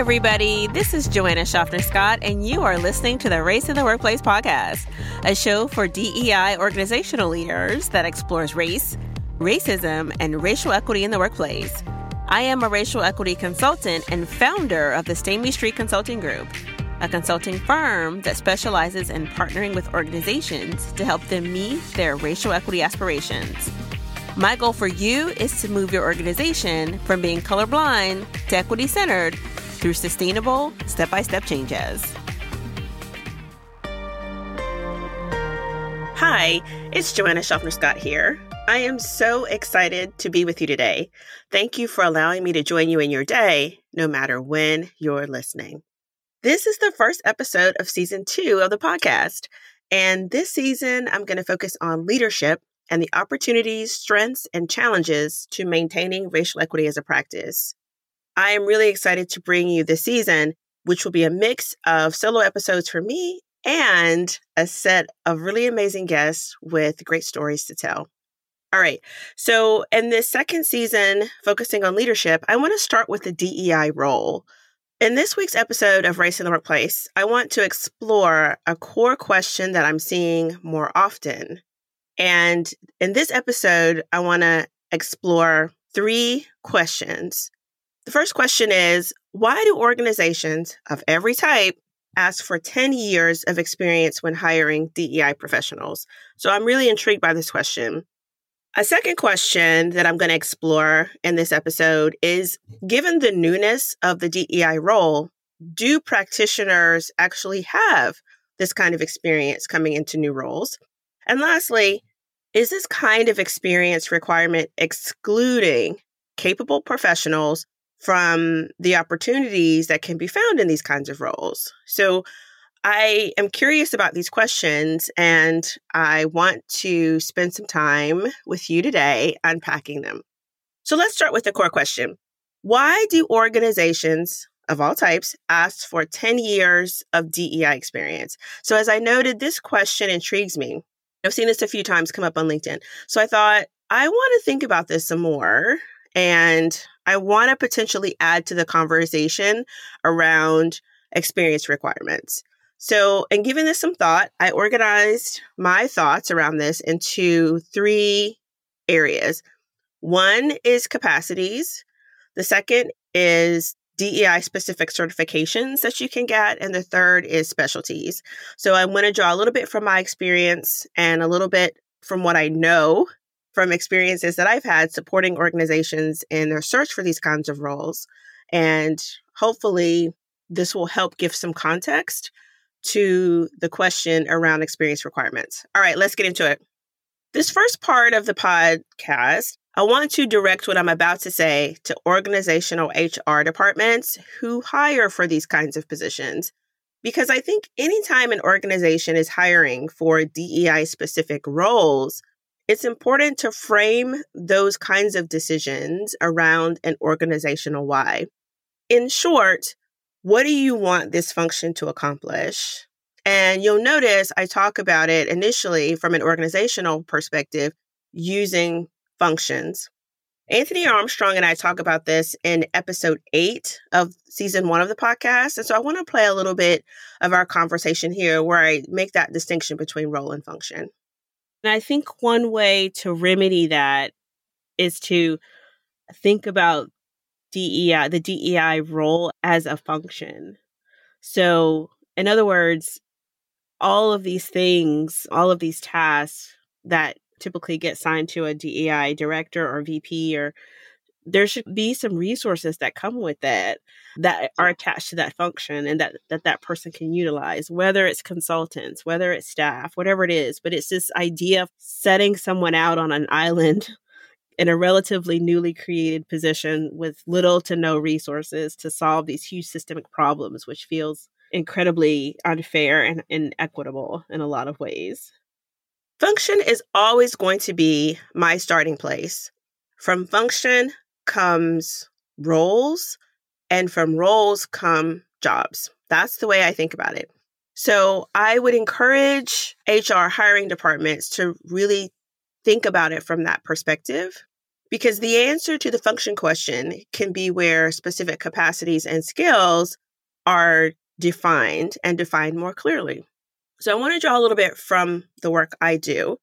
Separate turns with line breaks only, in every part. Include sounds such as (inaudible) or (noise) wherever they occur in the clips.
everybody. This is Joanna Schaffner Scott, and you are listening to the Race in the Workplace podcast, a show for DEI organizational leaders that explores race, racism, and racial equity in the workplace. I am a racial equity consultant and founder of the Stamey Street Consulting Group, a consulting firm that specializes in partnering with organizations to help them meet their racial equity aspirations. My goal for you is to move your organization from being colorblind to equity centered through sustainable, step by step changes. Hi, it's Joanna Schaffner Scott here. I am so excited to be with you today. Thank you for allowing me to join you in your day, no matter when you're listening. This is the first episode of season two of the podcast. And this season, I'm going to focus on leadership and the opportunities, strengths, and challenges to maintaining racial equity as a practice. I am really excited to bring you this season, which will be a mix of solo episodes for me and a set of really amazing guests with great stories to tell. All right. So, in this second season, focusing on leadership, I want to start with the DEI role. In this week's episode of Race in the Workplace, I want to explore a core question that I'm seeing more often. And in this episode, I want to explore three questions the first question is Why do organizations of every type ask for 10 years of experience when hiring DEI professionals? So I'm really intrigued by this question. A second question that I'm going to explore in this episode is given the newness of the DEI role, do practitioners actually have this kind of experience coming into new roles? And lastly, is this kind of experience requirement excluding capable professionals from the opportunities that can be found in these kinds of roles. So I am curious about these questions and I want to spend some time with you today unpacking them. So let's start with the core question Why do organizations of all types ask for 10 years of DEI experience? So, as I noted, this question intrigues me. I've seen this a few times come up on LinkedIn. So I thought, I want to think about this some more and I want to potentially add to the conversation around experience requirements. So, in giving this some thought, I organized my thoughts around this into three areas. One is capacities, the second is DEI specific certifications that you can get, and the third is specialties. So, I'm going to draw a little bit from my experience and a little bit from what I know from experiences that I've had supporting organizations in their search for these kinds of roles. And hopefully, this will help give some context to the question around experience requirements. All right, let's get into it. This first part of the podcast, I want to direct what I'm about to say to organizational HR departments who hire for these kinds of positions. Because I think anytime an organization is hiring for DEI specific roles, it's important to frame those kinds of decisions around an organizational why. In short, what do you want this function to accomplish? And you'll notice I talk about it initially from an organizational perspective using functions. Anthony Armstrong and I talk about this in episode eight of season one of the podcast. And so I want to play a little bit of our conversation here where I make that distinction between role and function. And I think one way to remedy that is to think about DEI, the DEI role as a function. So, in other words, all of these things, all of these tasks that typically get signed to a DEI director or VP or there should be some resources that come with that that are attached to that function and that that that person can utilize whether it's consultants whether it's staff whatever it is but it's this idea of setting someone out on an island (laughs) in a relatively newly created position with little to no resources to solve these huge systemic problems which feels incredibly unfair and inequitable in a lot of ways. Function is always going to be my starting place. From function comes roles, and from roles come jobs. That's the way I think about it. So I would encourage HR hiring departments to really think about it from that perspective. because the answer to the function question can be where specific capacities and skills are defined and defined more clearly. So I want to draw a little bit from the work I do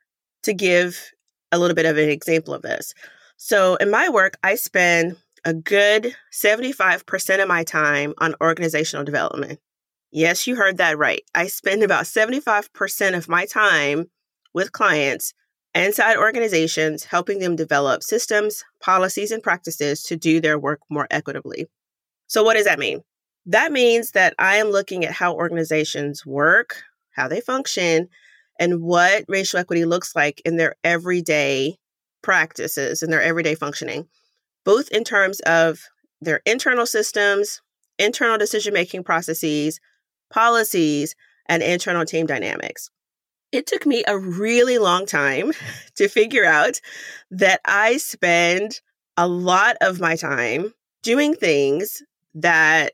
to give a little bit of an example of this. So in my work, I spend a good 75% of my time on organizational development. Yes, you heard that right. I spend about 75% of my time with clients inside organizations, helping them develop systems, policies, and practices to do their work more equitably. So, what does that mean? That means that I am looking at how organizations work, how they function, and what racial equity looks like in their everyday practices and their everyday functioning, both in terms of their internal systems, internal decision making processes, policies, and internal team dynamics. It took me a really long time (laughs) to figure out that I spend a lot of my time doing things that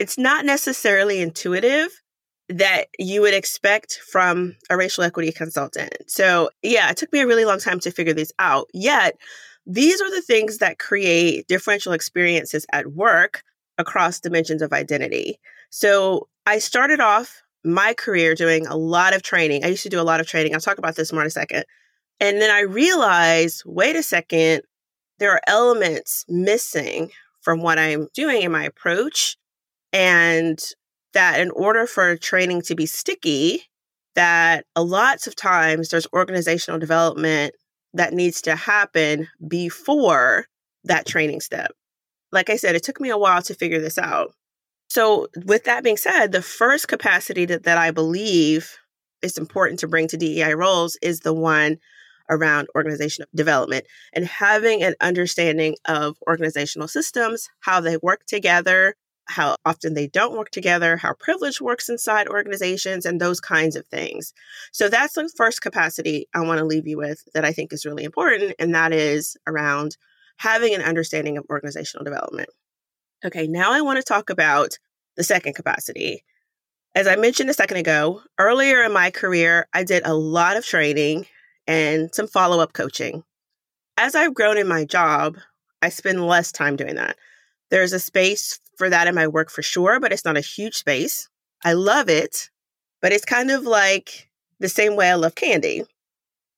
it's not necessarily intuitive that you would expect from a racial equity consultant. So, yeah, it took me a really long time to figure this out. Yet, these are the things that create differential experiences at work across dimensions of identity. So, I started off my career doing a lot of training. I used to do a lot of training. I'll talk about this more in a second. And then I realized wait a second, there are elements missing from what I'm doing in my approach. And that in order for training to be sticky, that a lots of times there's organizational development that needs to happen before that training step. Like I said, it took me a while to figure this out. So, with that being said, the first capacity that, that I believe is important to bring to DEI roles is the one around organizational development and having an understanding of organizational systems, how they work together, how often they don't work together, how privilege works inside organizations, and those kinds of things. So that's the first capacity I want to leave you with that I think is really important, and that is around having an understanding of organizational development. Okay, now I want to talk about the second capacity. As I mentioned a second ago, earlier in my career, I did a lot of training and some follow up coaching. As I've grown in my job, I spend less time doing that. There's a space for that in my work for sure, but it's not a huge space. I love it, but it's kind of like the same way I love candy.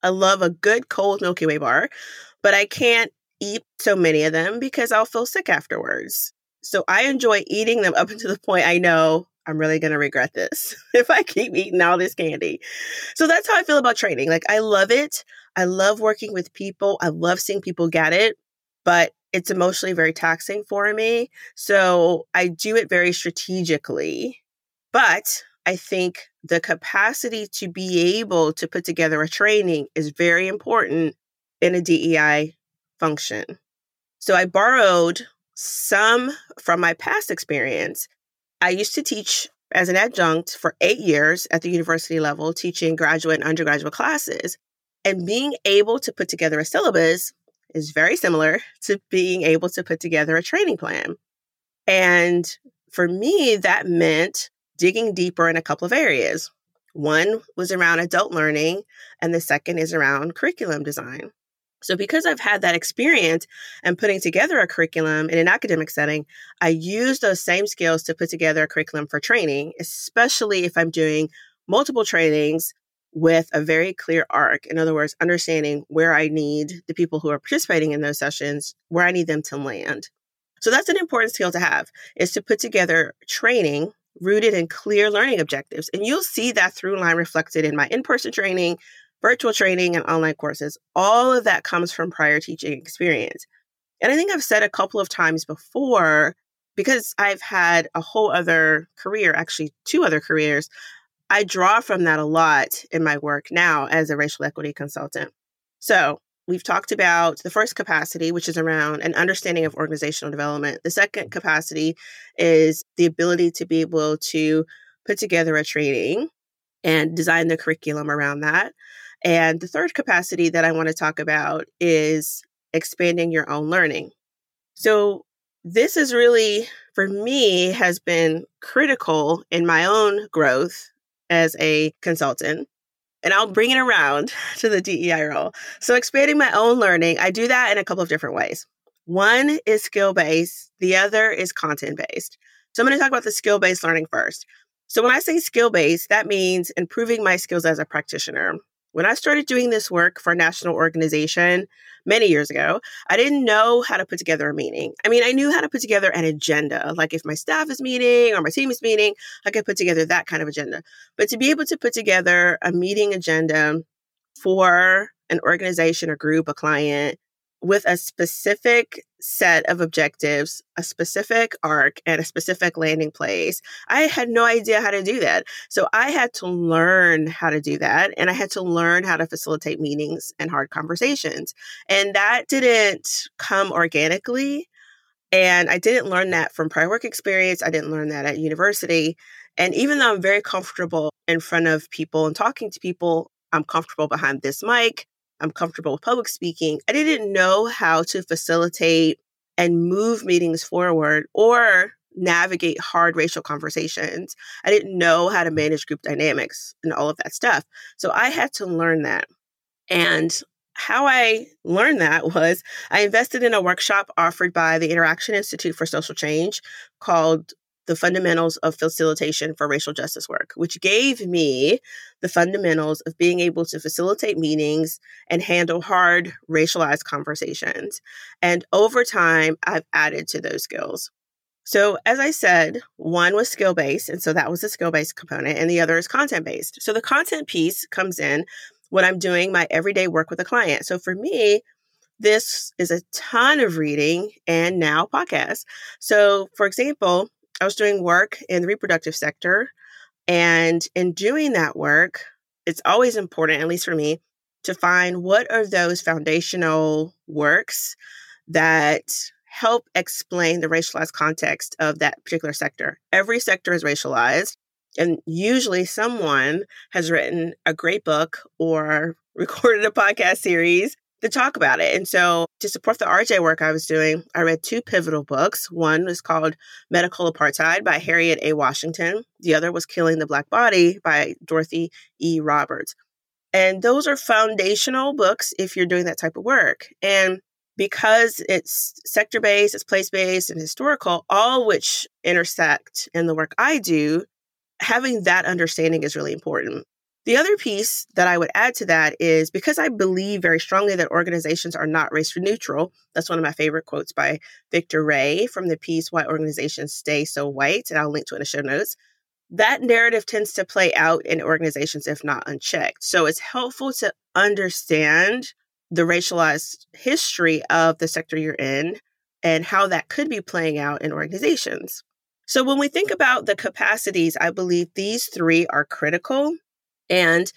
I love a good cold Milky Way bar, but I can't eat so many of them because I'll feel sick afterwards. So I enjoy eating them up (laughs) until the point I know I'm really going to regret this (laughs) if I keep eating all this candy. So that's how I feel about training. Like, I love it. I love working with people. I love seeing people get it, but it's emotionally very taxing for me. So I do it very strategically. But I think the capacity to be able to put together a training is very important in a DEI function. So I borrowed some from my past experience. I used to teach as an adjunct for eight years at the university level, teaching graduate and undergraduate classes. And being able to put together a syllabus is very similar to being able to put together a training plan. And for me, that meant digging deeper in a couple of areas. One was around adult learning, and the second is around curriculum design. So, because I've had that experience and putting together a curriculum in an academic setting, I use those same skills to put together a curriculum for training, especially if I'm doing multiple trainings with a very clear arc. In other words, understanding where I need the people who are participating in those sessions, where I need them to land. So, that's an important skill to have is to put together training rooted in clear learning objectives. And you'll see that through line reflected in my in person training, virtual training, and online courses. All of that comes from prior teaching experience. And I think I've said a couple of times before, because I've had a whole other career, actually, two other careers, I draw from that a lot in my work now as a racial equity consultant. So, we've talked about the first capacity, which is around an understanding of organizational development. The second capacity is the ability to be able to put together a training and design the curriculum around that. And the third capacity that I want to talk about is expanding your own learning. So, this is really, for me, has been critical in my own growth as a consultant. and I'll bring it around (laughs) to the DEI role. So, expanding my own learning, I do that in a couple of different ways. One is skill based, the other is content based. So, I'm going to talk about the skill based learning first. So, when I say skill based, that means improving my skills as a practitioner. When I started doing this work for a national organization many years ago, I didn't know how to put together a meeting. I mean, I knew how to put together an agenda. Like if my staff is meeting or my team is meeting, I could put together that kind of agenda. But to be able to put together a meeting agenda for an organization a group, a client, with a specific set of objectives, a specific arc, and a specific landing place. I had no idea how to do that. So I had to learn how to do that. And I had to learn how to facilitate meetings and hard conversations. And that didn't come organically. And I didn't learn that from prior work experience. I didn't learn that at university. And even though I'm very comfortable in front of people and talking to people, I'm comfortable behind this mic. I'm comfortable with public speaking. I didn't know how to facilitate and move meetings forward or navigate hard racial conversations. I didn't know how to manage group dynamics and all of that stuff. So I had to learn that. And how I learned that was I invested in a workshop offered by the Interaction Institute for Social Change called the fundamentals of facilitation for racial justice work, which gave me the fundamentals of being able to facilitate meetings and handle hard racialized conversations. And over time, I've added to those skills. So, as I said, one was skill based, and so that was the skill based component, and the other is content based. So, the content piece comes in when I'm doing my everyday work with a client. So, for me, this is a ton of reading and now podcasts. So, for example, I was doing work in the reproductive sector. And in doing that work, it's always important, at least for me, to find what are those foundational works that help explain the racialized context of that particular sector. Every sector is racialized, and usually someone has written a great book or (laughs) recorded a podcast series to talk about it. And so to support the RJ work I was doing, I read two pivotal books. One was called Medical Apartheid by Harriet A. Washington. The other was Killing the Black Body by Dorothy E. Roberts. And those are foundational books if you're doing that type of work. And because it's sector based, it's place based, and historical, all which intersect in the work I do, having that understanding is really important. The other piece that I would add to that is because I believe very strongly that organizations are not race neutral. That's one of my favorite quotes by Victor Ray from the piece Why Organizations Stay So White, and I'll link to it in the show notes. That narrative tends to play out in organizations if not unchecked. So it's helpful to understand the racialized history of the sector you're in and how that could be playing out in organizations. So when we think about the capacities, I believe these three are critical and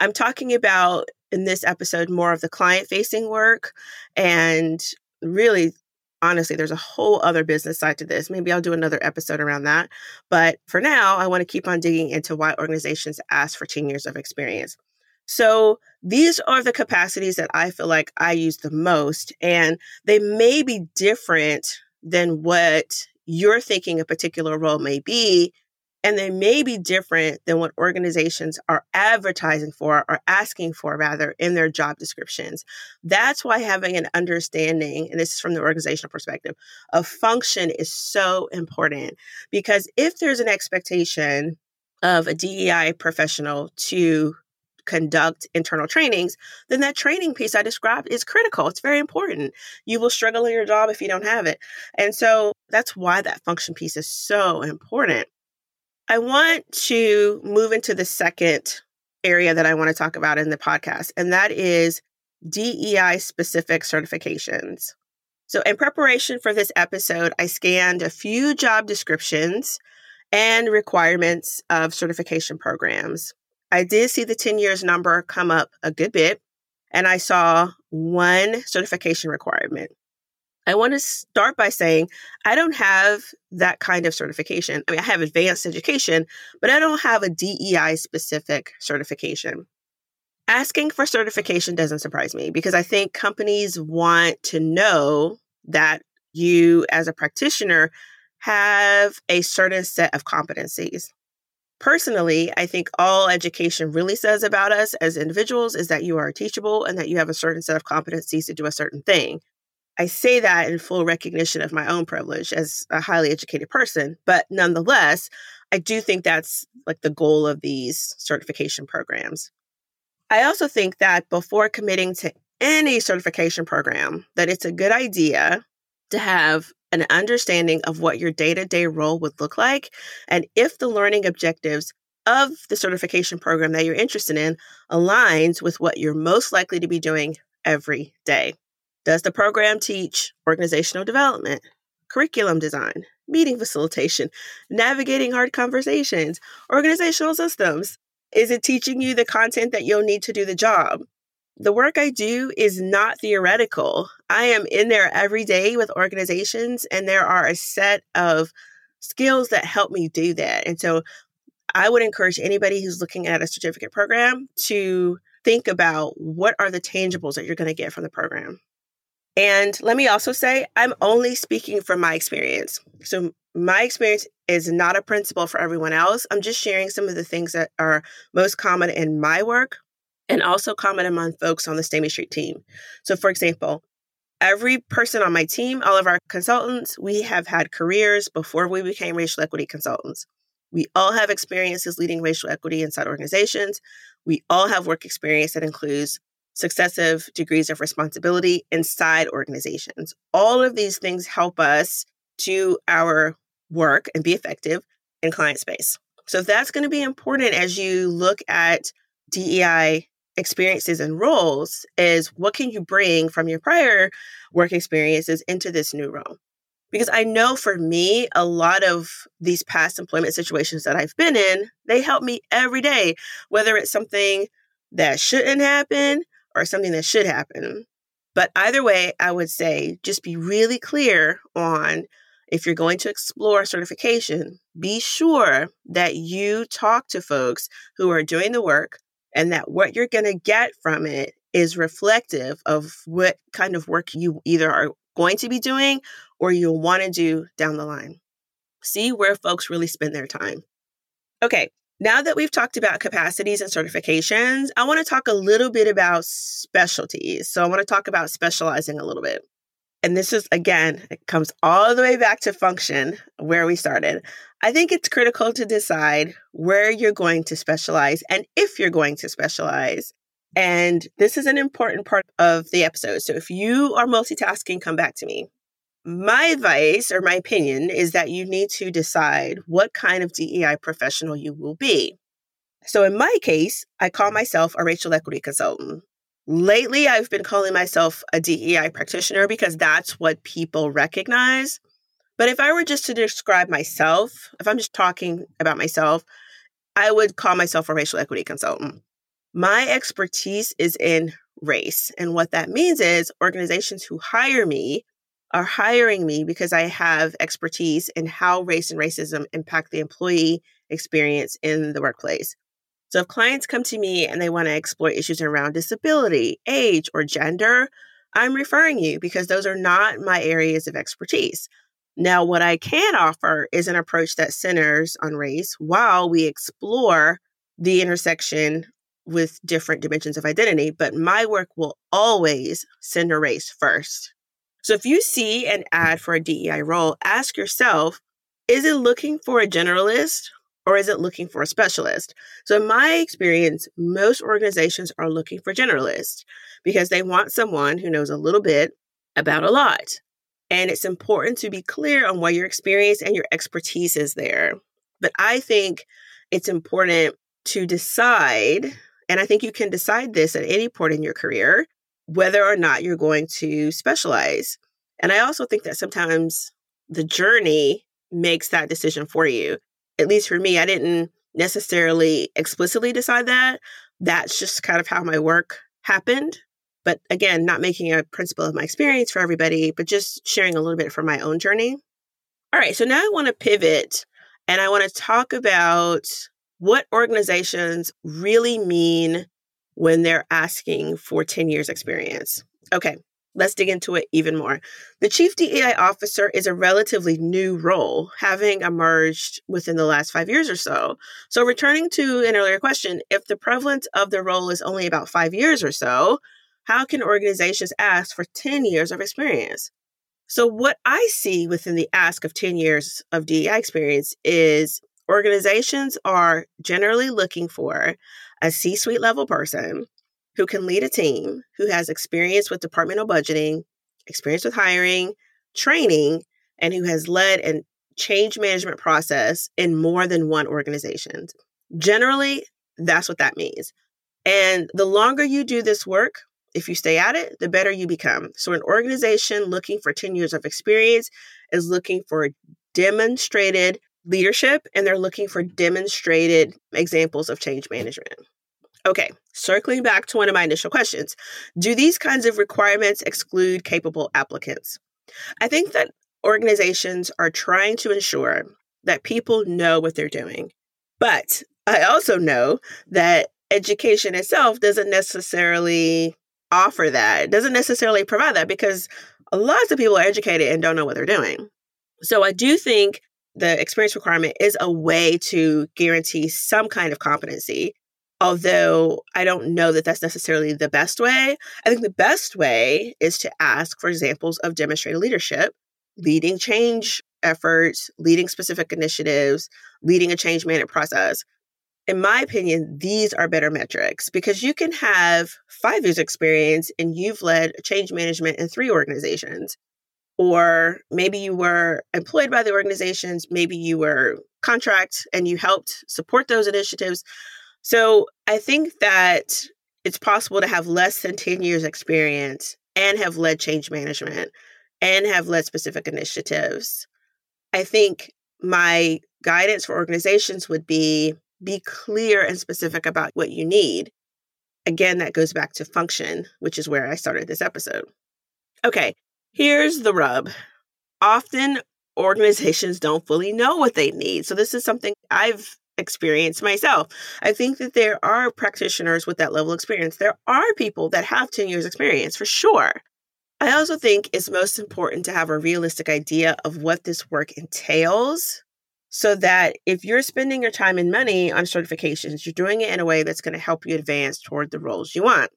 I'm talking about in this episode more of the client facing work and really honestly there's a whole other business side to this. Maybe i'll do another episode around that. But for now i want to keep on digging into why organizations ask for 10 years of experience. So these are the capacities that i feel like i use the most and they may be different than what you're thinking a particular role may be and they may be different than what organizations are advertising for or asking for rather in their job descriptions that's why having an understanding and this is from the organizational perspective of function is so important because if there's an expectation of a DEI professional to conduct internal trainings, then that training piece I described is critical. It's very important. You will struggle in your job if you don't have it. And so that's why that function piece is so important. I want to move into the second area that I want to talk about in the podcast, and that is DEI specific certifications. So, in preparation for this episode, I scanned a few job descriptions and requirements of certification programs. I did see the 10 years number come up a good bit, and I saw one certification requirement. I want to start by saying I don't have that kind of certification. I mean, I have advanced education, but I don't have a DEI specific certification. Asking for certification doesn't surprise me because I think companies want to know that you, as a practitioner, have a certain set of competencies. Personally, I think all education really says about us as individuals is that you are teachable and that you have a certain set of competencies to do a certain thing. I say that in full recognition of my own privilege as a highly educated person, but nonetheless, I do think that's like the goal of these certification programs. I also think that before committing to any certification program, that it's a good idea to have an understanding of what your day to day role would look like, and if the learning objectives of the certification program that you're interested in aligns with what you're most likely to be doing every day. Does the program teach organizational development, curriculum design, meeting facilitation, navigating hard conversations, organizational systems? Is it teaching you the content that you'll need to do the job? The work I do is not theoretical. I am in there every day with organizations, and there are a set of skills that help me do that. And so I would encourage anybody who's looking at a certificate program to think about what are the tangibles that you're going to get from the program. And let me also say, I'm only speaking from my experience. So, my experience is not a principle for everyone else. I'm just sharing some of the things that are most common in my work and also common among folks on the Stamey Street team. So, for example, every person on my team, all of our consultants, we have had careers before we became racial equity consultants. We all have experiences leading racial equity inside organizations. We all have work experience that includes successive degrees of responsibility inside organizations. All of these things help us do our work and be effective in client space. So that's going to be important as you look at DEI experiences and roles is what can you bring from your prior work experiences into this new role? Because I know for me, a lot of these past employment situations that I've been in, they help me every day, whether it's something that shouldn't happen or something that should happen. But either way, I would say just be really clear on if you're going to explore certification, be sure that you talk to folks who are doing the work and that what you're going to get from it is reflective of what kind of work you either are going to be doing or you'll want to do down the line. See where folks really spend their time. Okay, now that we've talked about capacities and certifications, I want to talk a little bit about specialties. So I want to talk about specializing a little bit. And this is, again, it comes all the way back to function where we started. I think it's critical to decide where you're going to specialize and if you're going to specialize. And this is an important part of the episode. So if you are multitasking, come back to me. My advice or my opinion is that you need to decide what kind of DEI professional you will be. So in my case, I call myself a racial equity consultant. Lately, I've been calling myself a DEI practitioner because that's what people recognize. But if I were just to describe myself, if I'm just talking about myself, I would call myself a racial equity consultant. My expertise is in race. And what that means is organizations who hire me are hiring me because I have expertise in how race and racism impact the employee experience in the workplace. So if clients come to me and they want to explore issues around disability, age, or gender, I'm referring you because those are not my areas of expertise. Now, what I can offer is an approach that centers on race while we explore the intersection with different dimensions of identity, but my work will always center race first. So if you see an ad for a DEI role, ask yourself is it looking for a generalist or is it looking for a specialist? So, in my experience, most organizations are looking for generalists because they want someone who knows a little bit about a lot. And it's important to be clear on what your experience and your expertise is there. But I think it's important to decide, and I think you can decide this at any point in your career, whether or not you're going to specialize. And I also think that sometimes the journey makes that decision for you at least for me, I didn't necessarily explicitly decide that. That's just kind of how my work happened. But again, not making a principle of my experience for everybody, but just sharing a little bit from my own journey. All right, so now I want to pivot and I want to talk about what organizations really mean when they're asking for 10 years experience. Okay, Let's dig into it even more. The Chief DEI Officer is a relatively new role, having emerged within the last five years or so. So, returning to an earlier question, if the prevalence of the role is only about five years or so, how can organizations ask for 10 years of experience? So, what I see within the ask of 10 years of DEI experience is organizations are generally looking for a C suite level person who can lead a team, who has experience with departmental budgeting, experience with hiring, training, and who has led a change management process in more than one organization. Generally, that's what that means. And the longer you do this work, if you stay at it, the better you become. So, an organization looking for 10 years of experience is looking for demonstrated leadership and they're looking for demonstrated examples of change management. Okay, circling back to one of my initial questions Do these kinds of requirements exclude capable applicants? I think that organizations are trying to ensure that people know what they're doing. But I also know that education itself doesn't necessarily offer that, it doesn't necessarily provide that because lots of people are educated and don't know what they're doing. So I do think the experience requirement is a way to guarantee some kind of competency although I don't know that that's necessarily the best way. I think the best way is to ask for examples of demonstrated leadership, leading change efforts, leading specific initiatives, leading a change management process. In my opinion, these are better metrics because you can have five years experience and you've led change management in three organizations. Or maybe you were employed by the organizations, maybe you were contract and you helped support those initiatives. So I think that it's possible to have less than 10 years experience and have led change management and have led specific initiatives. I think my guidance for organizations would be be clear and specific about what you need. Again, that goes back to function, which is where I started this episode. Okay, here's the rub. Often organizations don't fully know what they need. So, this is something I've experienced myself. I think that there are practitioners with that level of experience. There are people that have 10 years experience for sure. I also think it's most important to have a realistic idea of what this work entails so that if you're spending your time and money on certifications, you're doing it in a way that's going to help you advance toward the roles you want.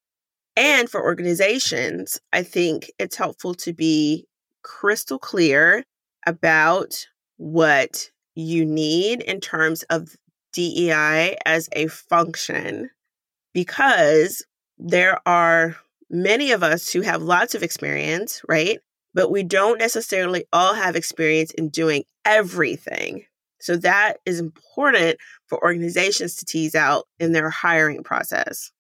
And for organizations, I think it's helpful to be crystal clear about what you need in terms of DEI as a function because there are many of us who have lots of experience, right? But we don't necessarily all have experience in doing everything. So that is important for organizations to tease out in their hiring process.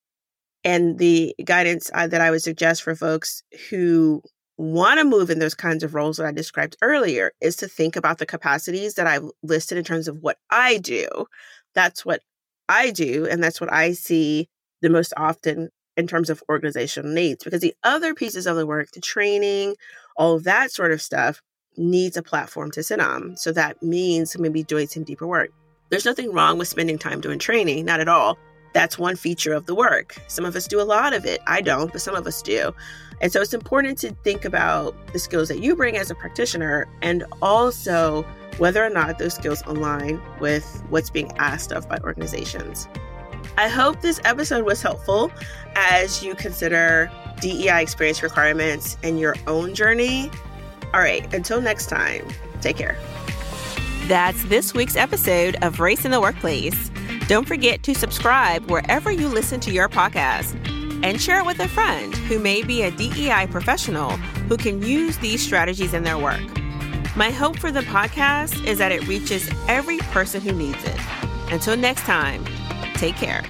And the guidance uh, that I would suggest for folks who want to move in those kinds of roles that I described earlier is to think about the capacities that I've listed in terms of what I do that's what I do. And that's what I see the most often in terms of organizational needs. Because the other pieces of the work, the training, all of that sort of stuff, needs a platform to sit on. So that means maybe doing some deeper work. There's nothing wrong with spending time doing training, not at all. That's one feature of the work. Some of us do a lot of it. I don't, but some of us do. And so it's important to think about the skills that you bring as a practitioner and also whether or not those skills align with what's being asked of by organizations. I hope this episode was helpful as you consider DEI experience requirements in your own journey. All right, until next time, take care.
That's this week's episode of Race in the Workplace. Don't forget to subscribe wherever you listen to your podcast and share it with a friend who may be a DEI professional who can use these strategies in their work. My hope for the podcast is that it reaches every person who needs it. Until next time, take care.